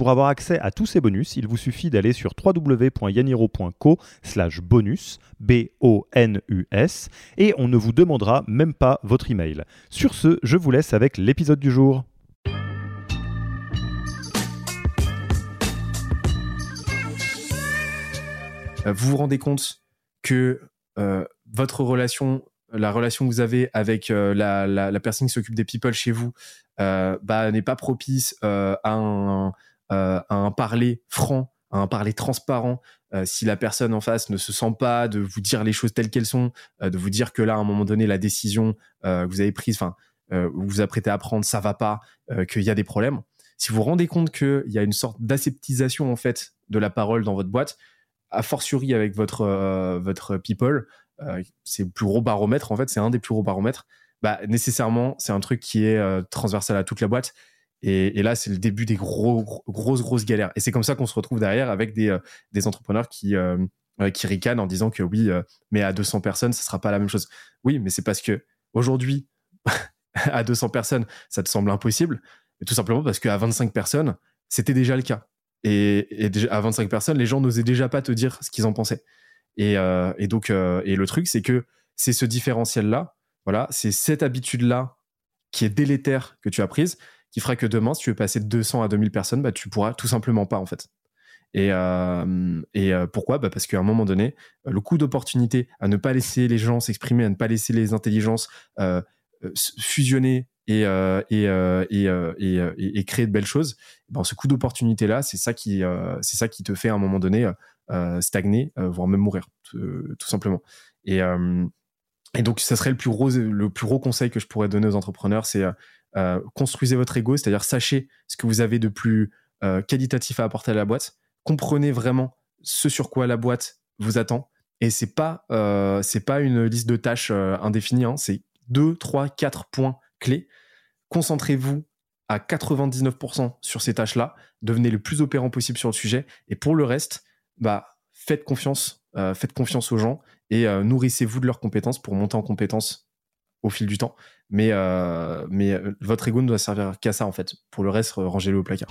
Pour avoir accès à tous ces bonus, il vous suffit d'aller sur www.yaniro.co slash bonus, B-O-N-U-S, et on ne vous demandera même pas votre email. Sur ce, je vous laisse avec l'épisode du jour. Euh, vous vous rendez compte que euh, votre relation, la relation que vous avez avec euh, la, la- personne qui s'occupe des people chez vous, bah, n'est pas propice à, un, à un parler franc, à un parler transparent. Euh, si la personne en face ne se sent pas de vous dire les choses telles qu'elles sont, euh, de vous dire que là, à un moment donné, la décision euh, que vous avez prise, enfin, euh, vous vous apprêtez à prendre, ça va pas, euh, qu'il y a des problèmes. Si vous vous rendez compte qu'il y a une sorte d'aseptisation en fait de la parole dans votre boîte, a fortiori avec votre euh, votre people, euh, c'est le plus gros baromètre en fait, c'est un des plus gros baromètres. Bah nécessairement, c'est un truc qui est euh, transversal à toute la boîte. Et, là, c'est le début des gros, gros- grosses grosses galères. Et c'est comme ça qu'on se retrouve derrière avec des euh, entrepreneurs qui euh, euh, qui ricanent en disant que oui, mais à 200 personnes, ça sera pas la même chose. Oui, mais c'est parce que aujourd'hui, à 200 personnes, ça te semble impossible, tout simplement parce qu'à 25 personnes, c'était déjà le cas. Et, à 25 personnes, les gens n'osaient déjà pas te dire ce qu'ils en pensaient. Et, donc, le truc, c'est que c'est ce différentiel-là, voilà, c'est cette habitude-là qui est délétère que tu as prise, qui fera que demain, si tu veux passer de 200 à 2000 personnes, bah, tu pourras tout simplement pas, en fait. Et, euh, et euh, pourquoi? Bah Parce qu'à un moment donné, le coût d'opportunité à ne pas laisser les gens s'exprimer, à ne pas laisser les intelligences euh, fusionner et, et, et, et, créer de belles choses, ben, ce coût d'opportunité là, c'est ça qui, ça qui te fait à un moment donné stagner, voire même mourir, tout, simplement. Et, et donc, ça serait le plus gros, le plus gros conseil que je pourrais donner aux entrepreneurs, c'est euh, construisez votre ego, c'est-à-dire sachez ce que vous avez de plus euh, qualitatif à apporter à la boîte, comprenez vraiment ce sur quoi la boîte vous attend. Et c'est pas, euh, c'est pas une liste de tâches indéfinie, hein, c'est deux, trois, quatre points clés. Concentrez-vous à 99% sur ces tâches-là, devenez le plus opérant possible sur le sujet, et pour le reste, bah, faites confiance, faites confiance aux gens et nourrissez-vous de leurs compétences pour monter en compétences au fil du temps. Mais, euh, euh, votre ego ne doit servir qu'à ça en fait. Pour le reste, rangez-le au placard.